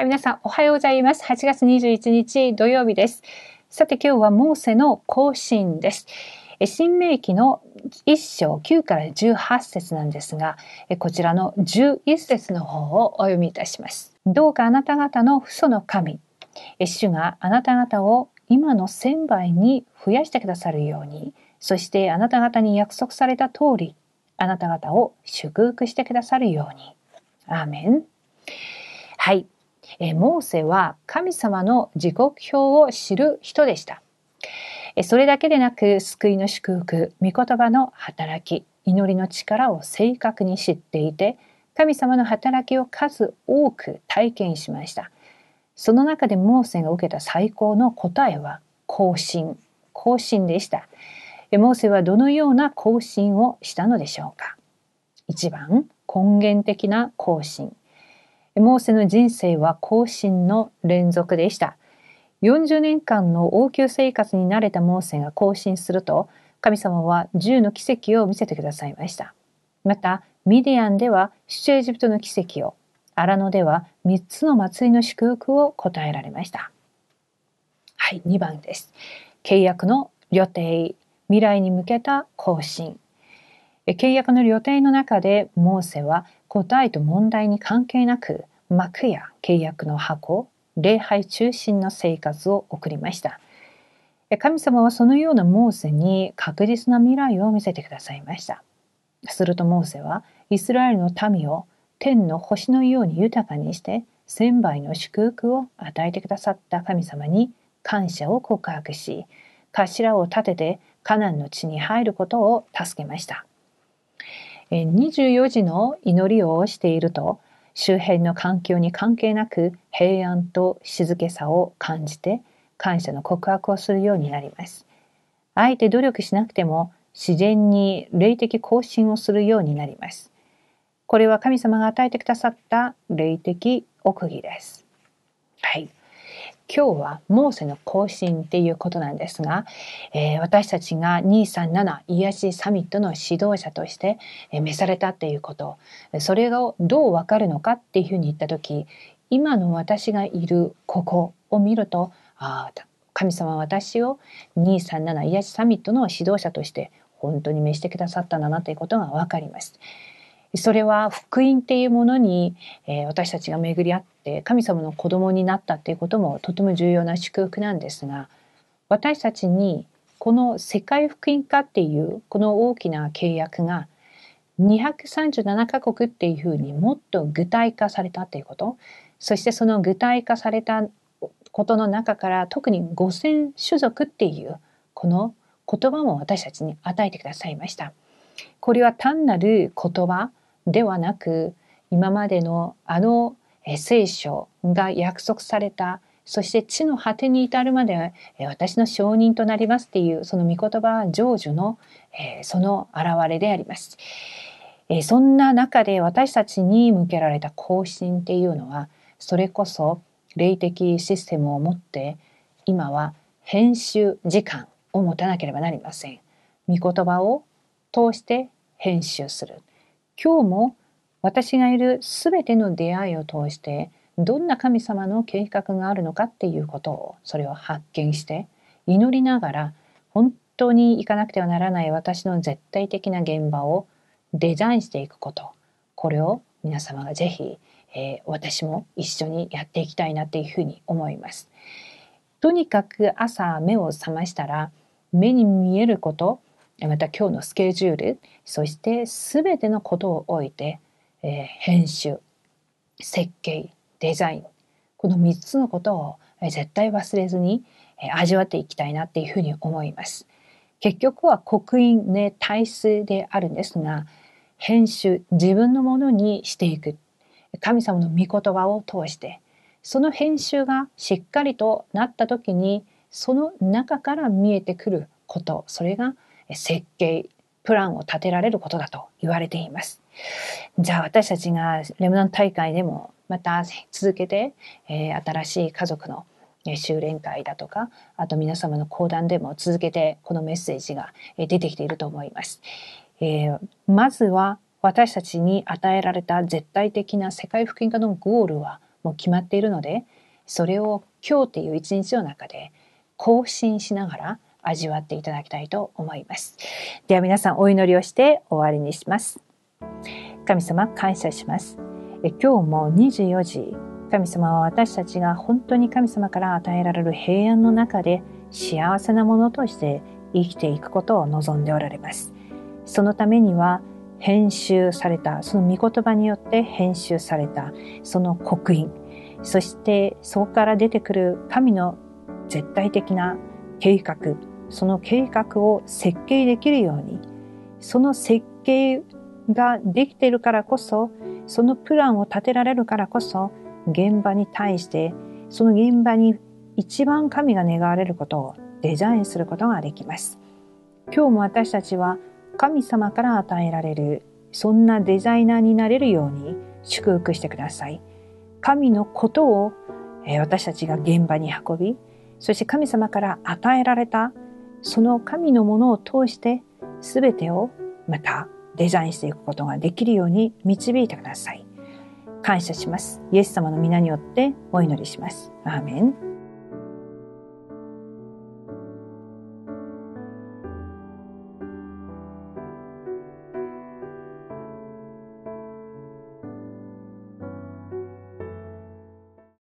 皆さんおはようございます。8月21日土曜日です。さて今日はモーセの更新です。新明記の1章9から18節なんですが、こちらの11節の方をお読みいたします。どうかあなた方の父祖の神、主があなた方を今の1000倍に増やしてくださるように、そしてあなた方に約束された通り、あなた方を祝福してくださるように。アーメン。はい。えモーセは神様の時刻表を知る人でした。それだけでなく救いの祝福、御言葉の働き、祈りの力を正確に知っていて、神様の働きを数多く体験しました。その中でモーセが受けた最高の答えは更新、更新でした。モーセはどのような更新をしたのでしょうか？一番根源的な更新。モーセの人生は更新の連続でした。40年間の王宮生活に慣れたモーセが更新すると、神様は10の奇跡を見せてくださいました。また、ミディアンでは出エジプトの奇跡を、アラノでは3つの祭りの祝福を答えられました。はい、2番です。契約の予定、未来に向けた更新。契約の予定の中でモーセは答えと問題に関係なく幕や契約の箱礼拝中心の生活を送りました。神様はそのようなモーセに確実な未来を見せてくださいました。するとモーセはイスラエルの民を天の星のように豊かにして千倍の祝福を与えてくださった神様に感謝を告白し頭を立ててカナンの地に入ることを助けました。24時の祈りをしていると周辺の環境に関係なく平安と静けさを感じて感謝の告白をするようになります。あえて努力しなくても自然に霊的更新をするようになります。これは神様が与えてくださった霊的奥義です。はい。今日はモーセの更新っていうことなんですが、えー、私たちが237癒しサミットの指導者として召されたっていうことそれがどうわかるのかっていうふうに言った時今の私がいるここを見るとああ神様は私を237癒しサミットの指導者として本当に召してくださったんだなということがわかります。それは福音っていうものに、えー、私たちが巡り合って神様の子供になったっていうこともとても重要な祝福なんですが私たちにこの世界福音化っていうこの大きな契約が237カ国っていうふうにもっと具体化されたっていうことそしてその具体化されたことの中から特に5,000種族っていうこの言葉も私たちに与えてくださいました。これは単なる言葉ではなく今までのあの聖書が約束されたそして地の果てに至るまで私の証人となりますっていうその御言葉成就のその現れであります。そんな中で私たちに向けられた更新っていうのはそれこそ霊的システムを持って今は編集時間を持たなければなりません。御言葉を通して編集する。今日も私がいる全ての出会いを通してどんな神様の計画があるのかっていうことをそれを発見して祈りながら本当に行かなくてはならない私の絶対的な現場をデザインしていくことこれを皆様がぜひ、えー、私も一緒にやっていきたいなっていうふうに思います。とにかく朝目を覚ましたら目に見えることまた今日のスケジュールそして全てのことを置いて、えー、編集設計デザインこの3つのことを絶対忘れずに味わっていきたいなっていうふうに思います。結局は刻印ね体質であるんですが編集自分のものにしていく神様の御言葉を通してその編集がしっかりとなった時にその中から見えてくることそれが設計プランを立てられることだと言われています。じゃあ私たちがレムナン大会でもまた続けて、えー、新しい家族の修練会だとかあと皆様の講談でも続けてこのメッセージが出てきていると思います。えー、まずは私たちに与えられた絶対的な世界福音化のゴールはもう決まっているのでそれを今日っていう一日の中で更新しながら味わっていただきたいと思います。では皆さんお祈りをして終わりにします。神様感謝します。え今日も24時神様は私たちが本当に神様から与えられる平安の中で幸せなものとして生きていくことを望んでおられます。そのためには編集された、その御言葉によって編集された、その刻印、そしてそこから出てくる神の絶対的な計画、その計画を設計できるように、その設計ができているからこそ、そのプランを立てられるからこそ、現場に対して、その現場に一番神が願われることをデザインすることができます。今日も私たちは神様から与えられる、そんなデザイナーになれるように祝福してください。神のことを私たちが現場に運び、そして神様から与えられた、その神のものを通して全てをまたデザインしていくことができるように導いてください。感謝します。イエス様の皆によってお祈りします。アーメン。